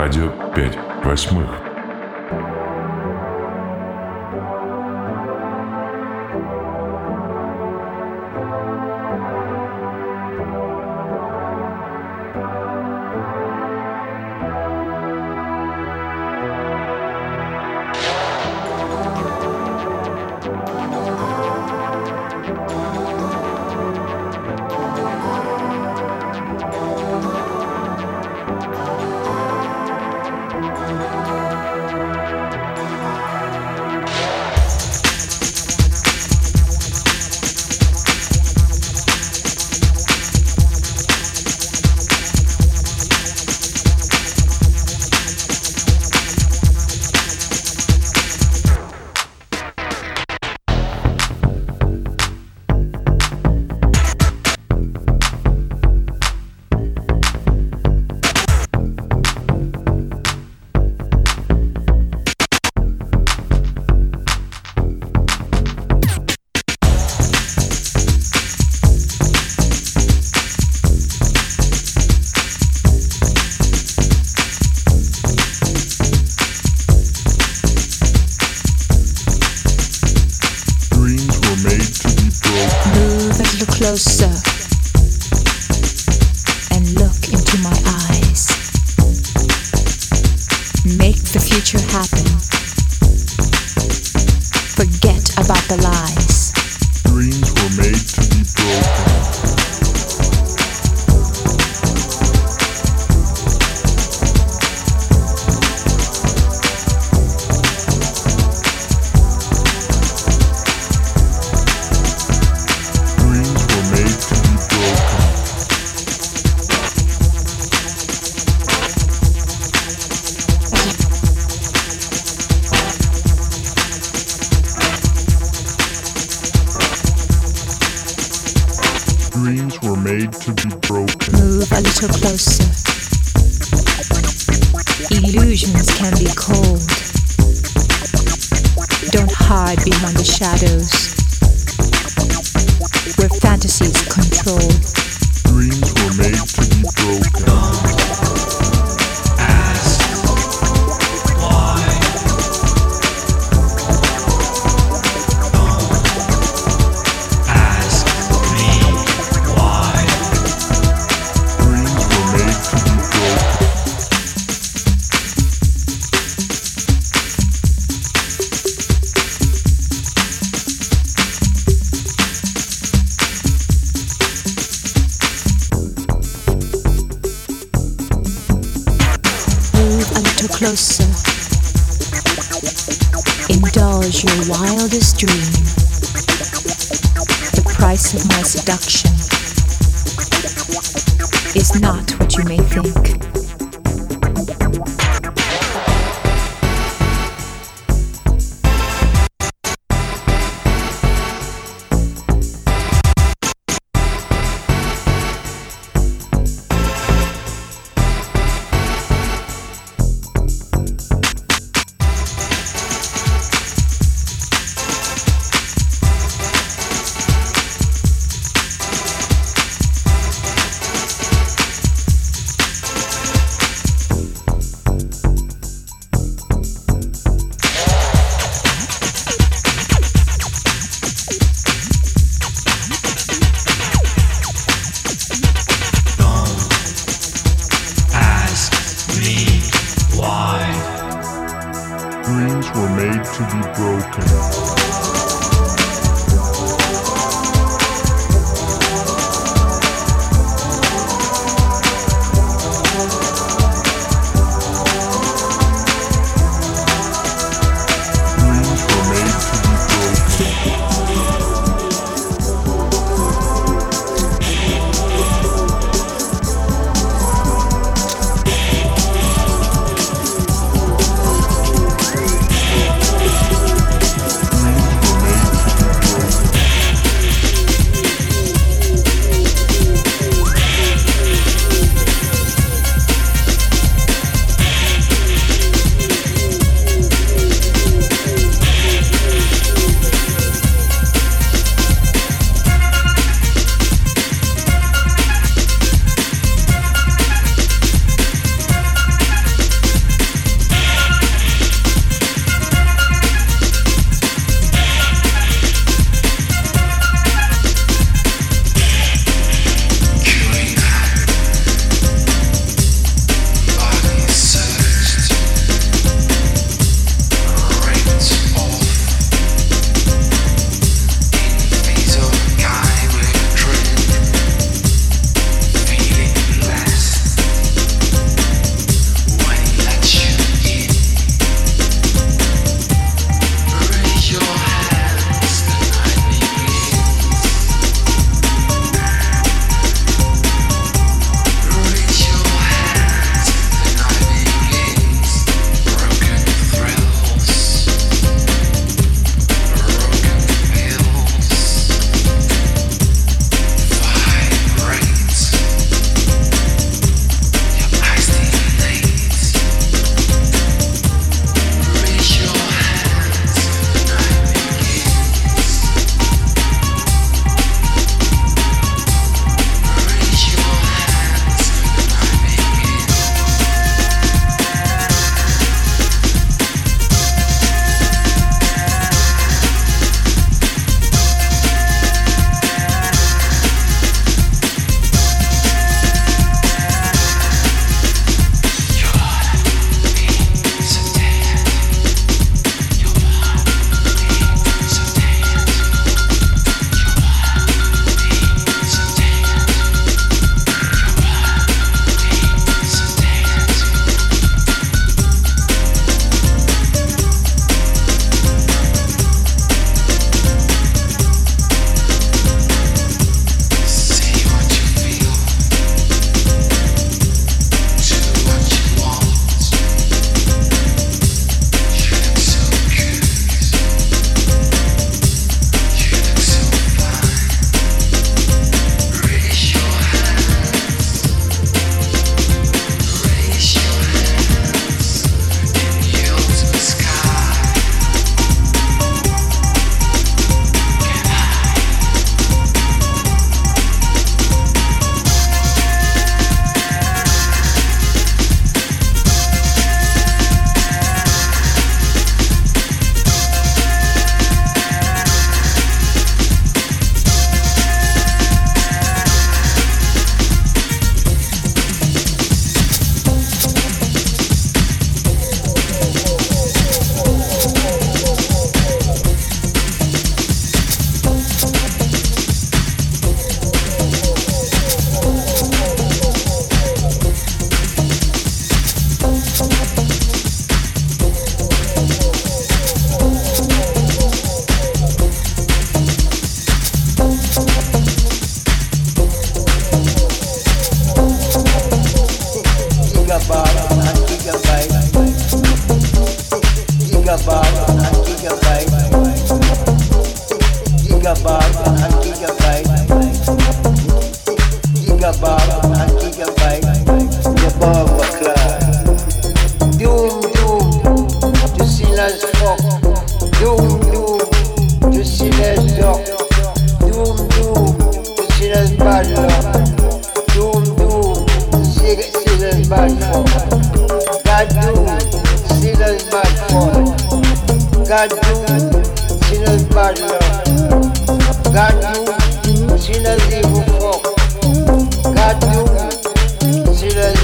Радио 5 восьмых.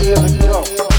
give it up.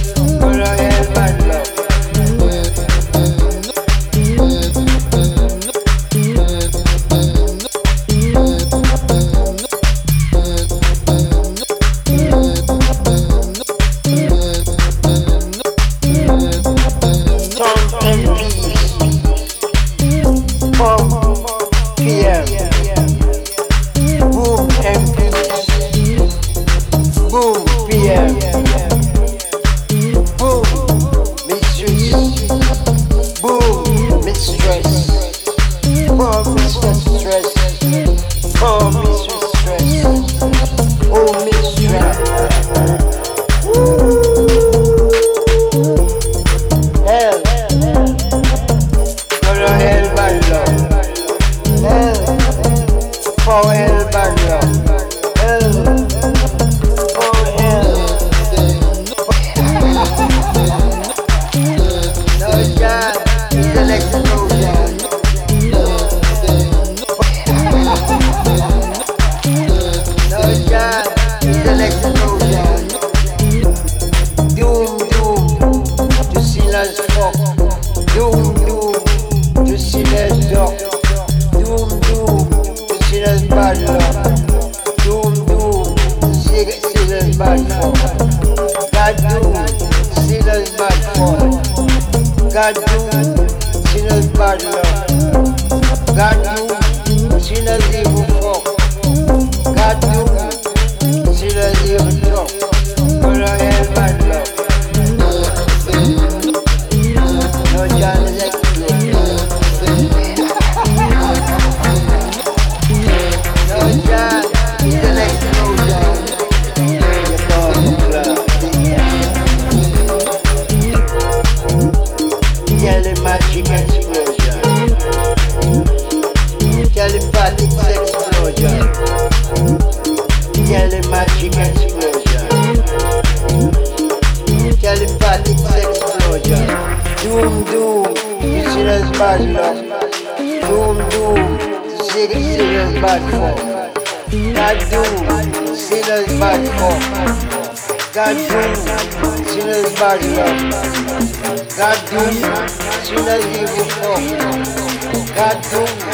Boom.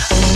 Yeah.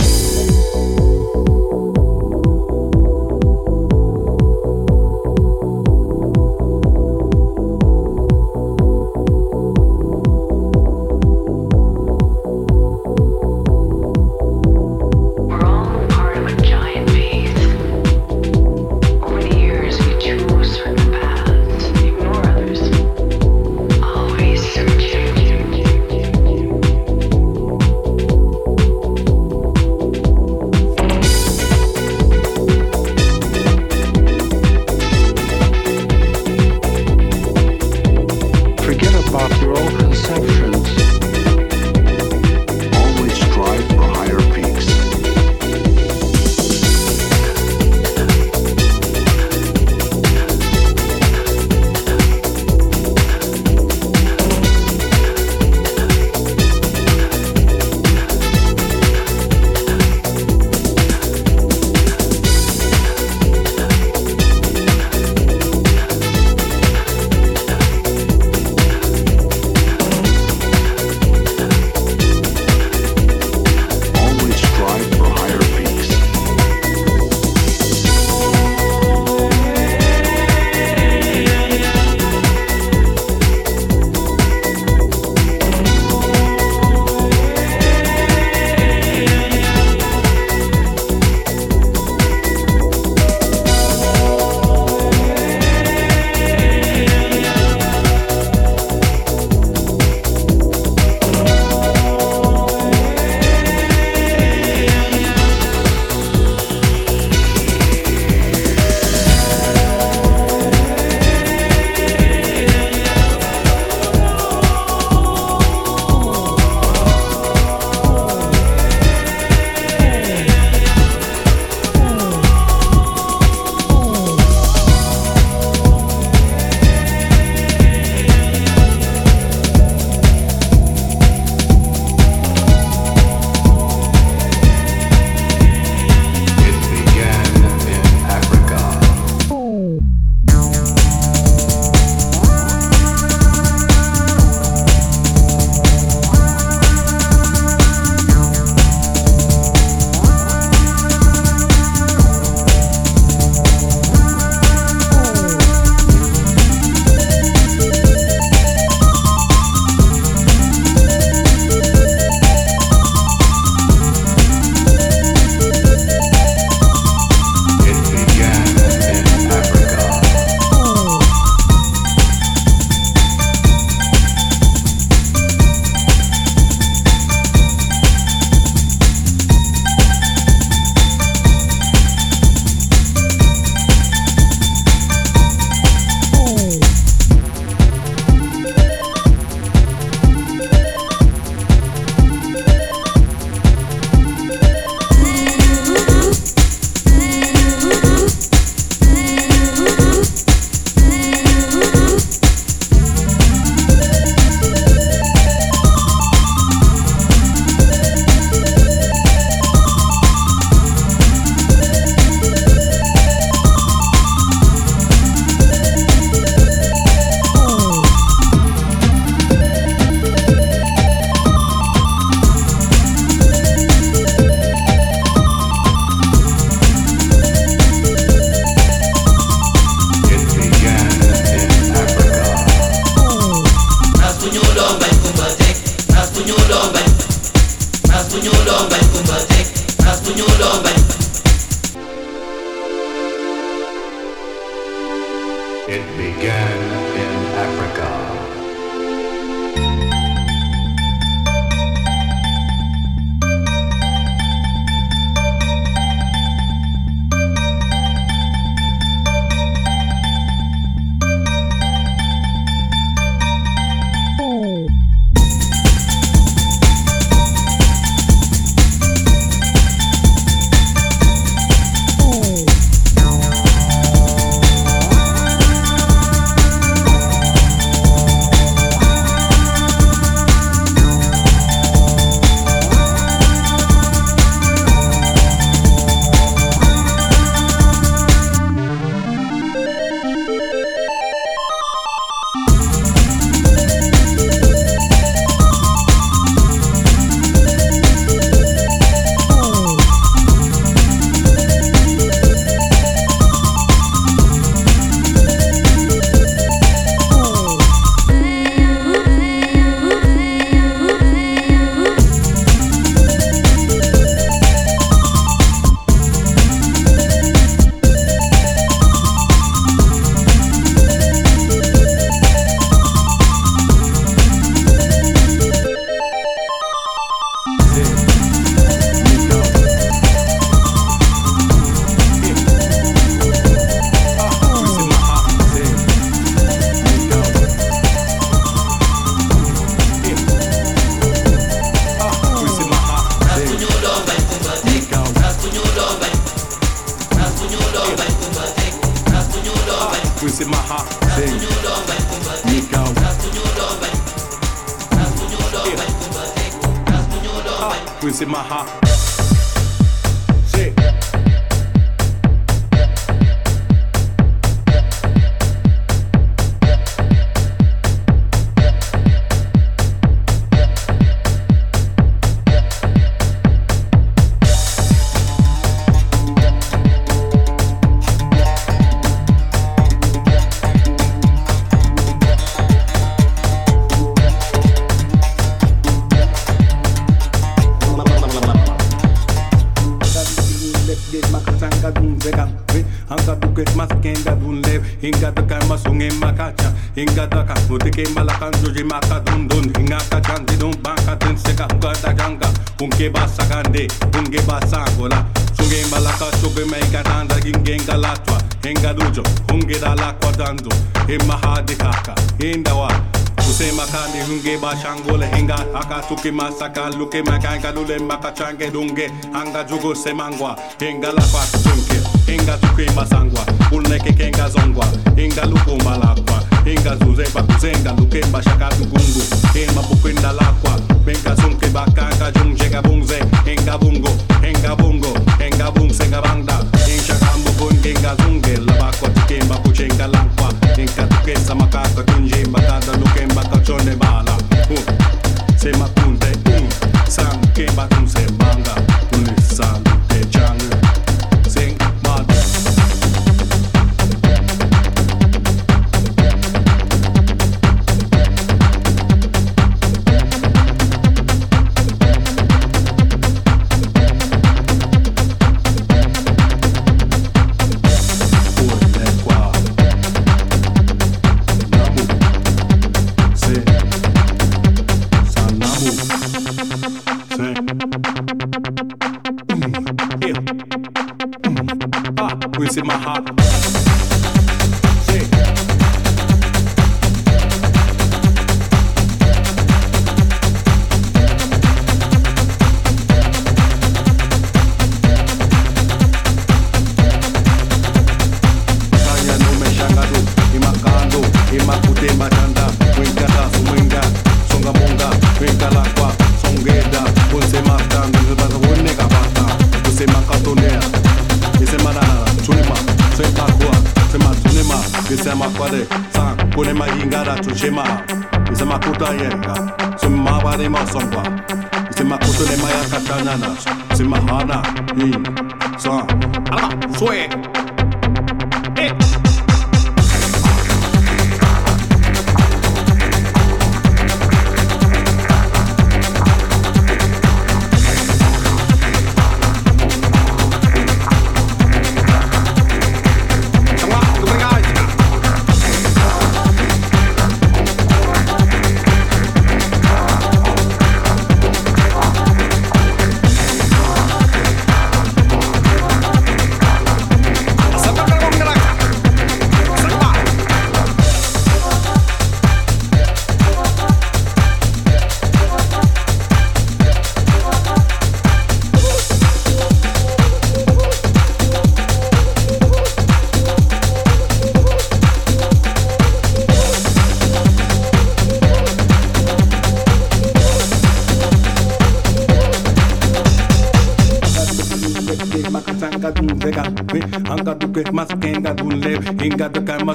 tuki masaka luki makanga lule makachange dunge anga jugu semangwa inga lapak tunke inga tuki masangwa ulneke kenga zongwa inga lukuma lakwa inga zuzeba kuzenga lukemba mbashaka tukungu inga pukwinda lakwa benga sunke bakanga jungje gabungze inga bungo inga bungo inga bungse gabanda inga kambu inga zunge labakwa tukemba kuchenga lakwa inga tukesa makaka kunje mbakada lukemba kachone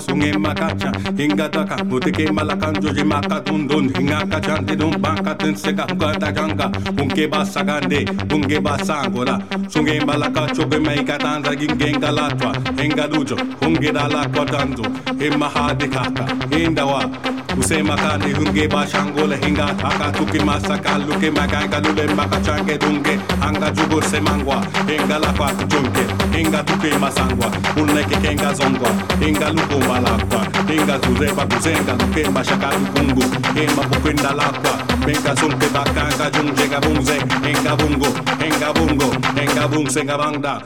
masunge makacha, hinga daka mutike malakan joji maka dun, dun hinga ka chande dun banka tensega hunga tajanga, unke ba sagande unge ba sangora sunge malaka chobe meika tanza gingenga latwa, hinga dujo, unge dala kwa tanzo, imma hadi kaka, indawa, usema kani hunge bashangole hinga taka tuki masaka luke maganga lule mbaka change dunge anga jugo semangwa hinga la kwa kuchunke hinga tuki masangwa uneke kenga zongwa hinga luku malakwa hinga zureba kuzenga luke mbashaka lukungu hema bukwinda lakwa benga sunke bakanga junjega bunze hinga bungo hinga bungo hinga bungsenga bangda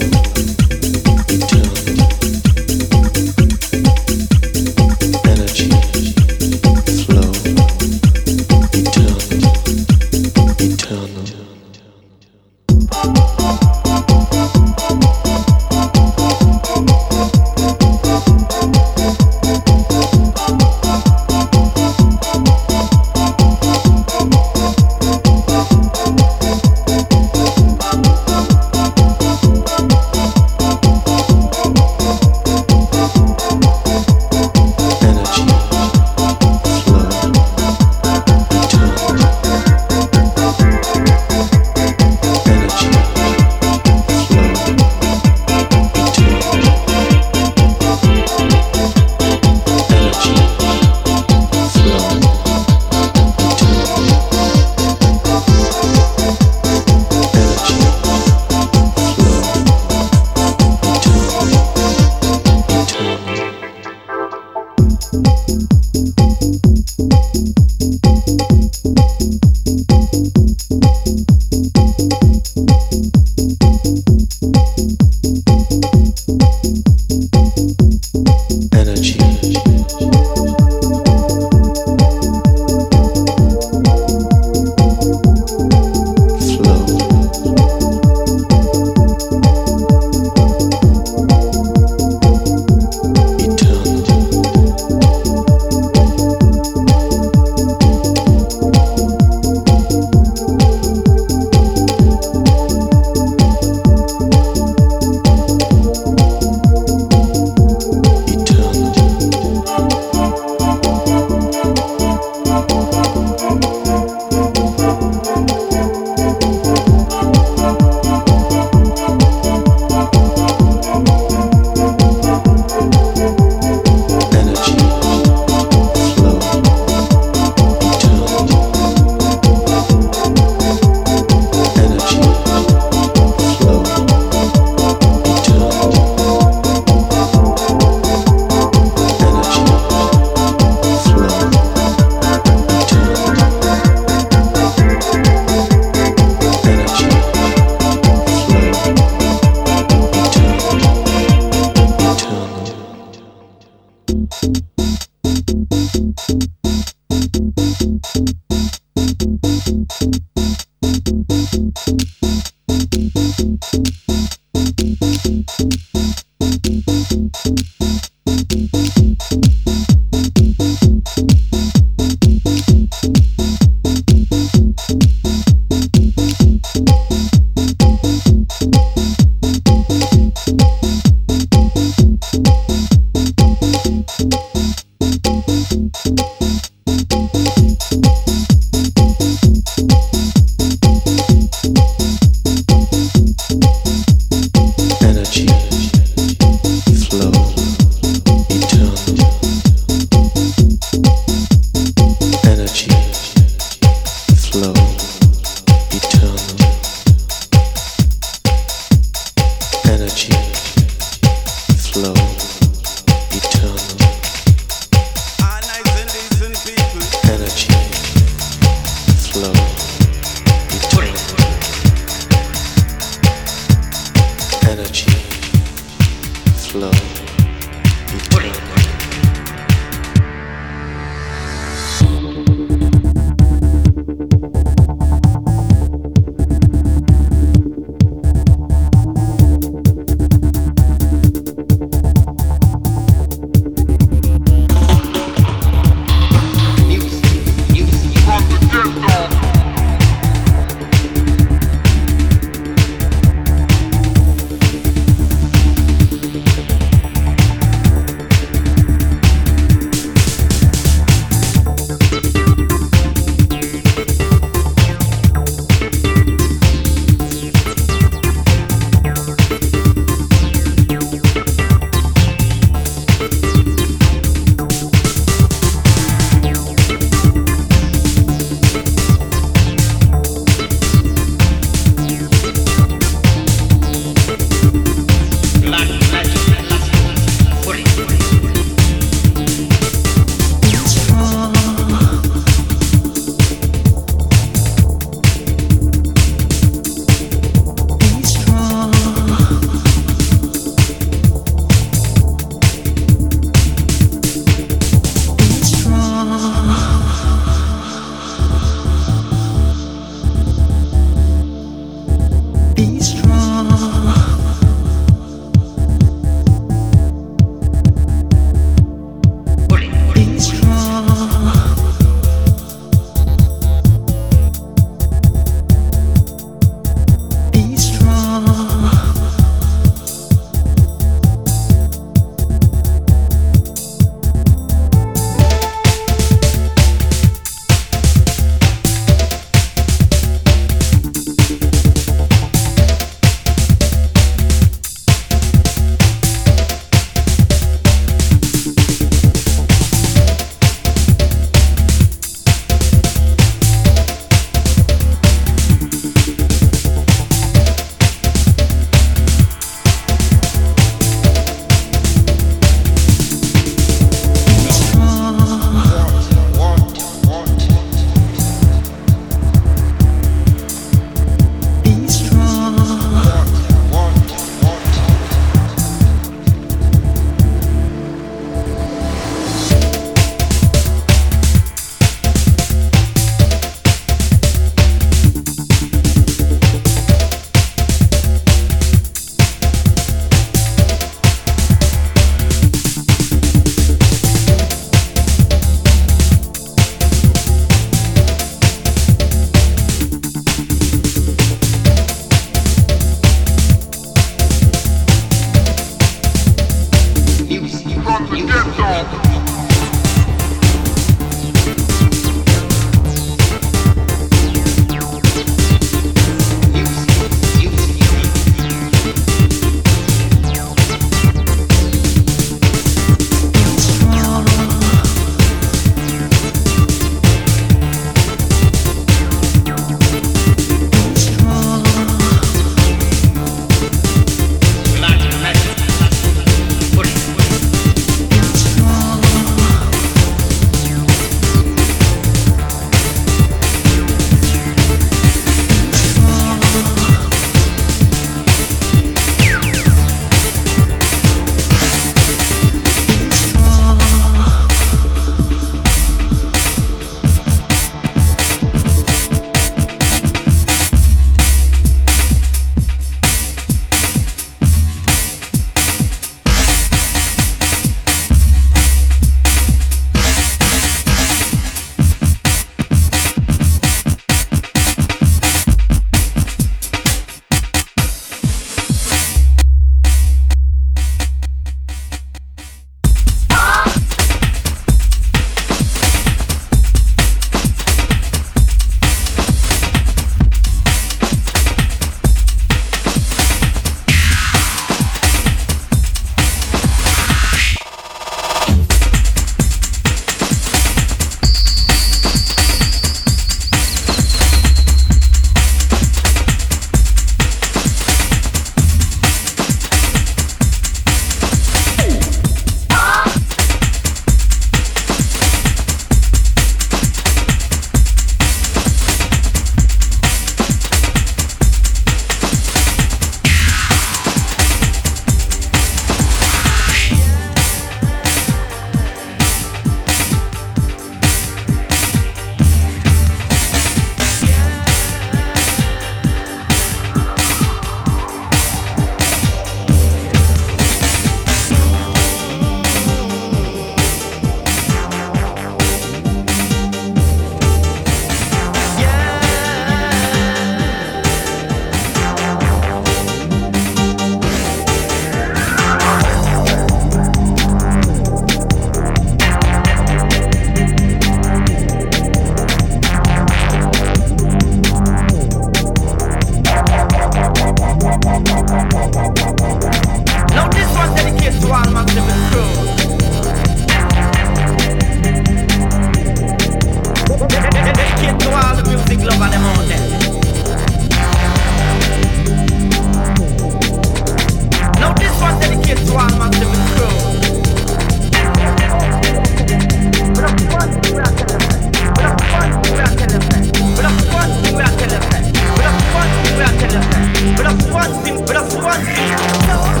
just one.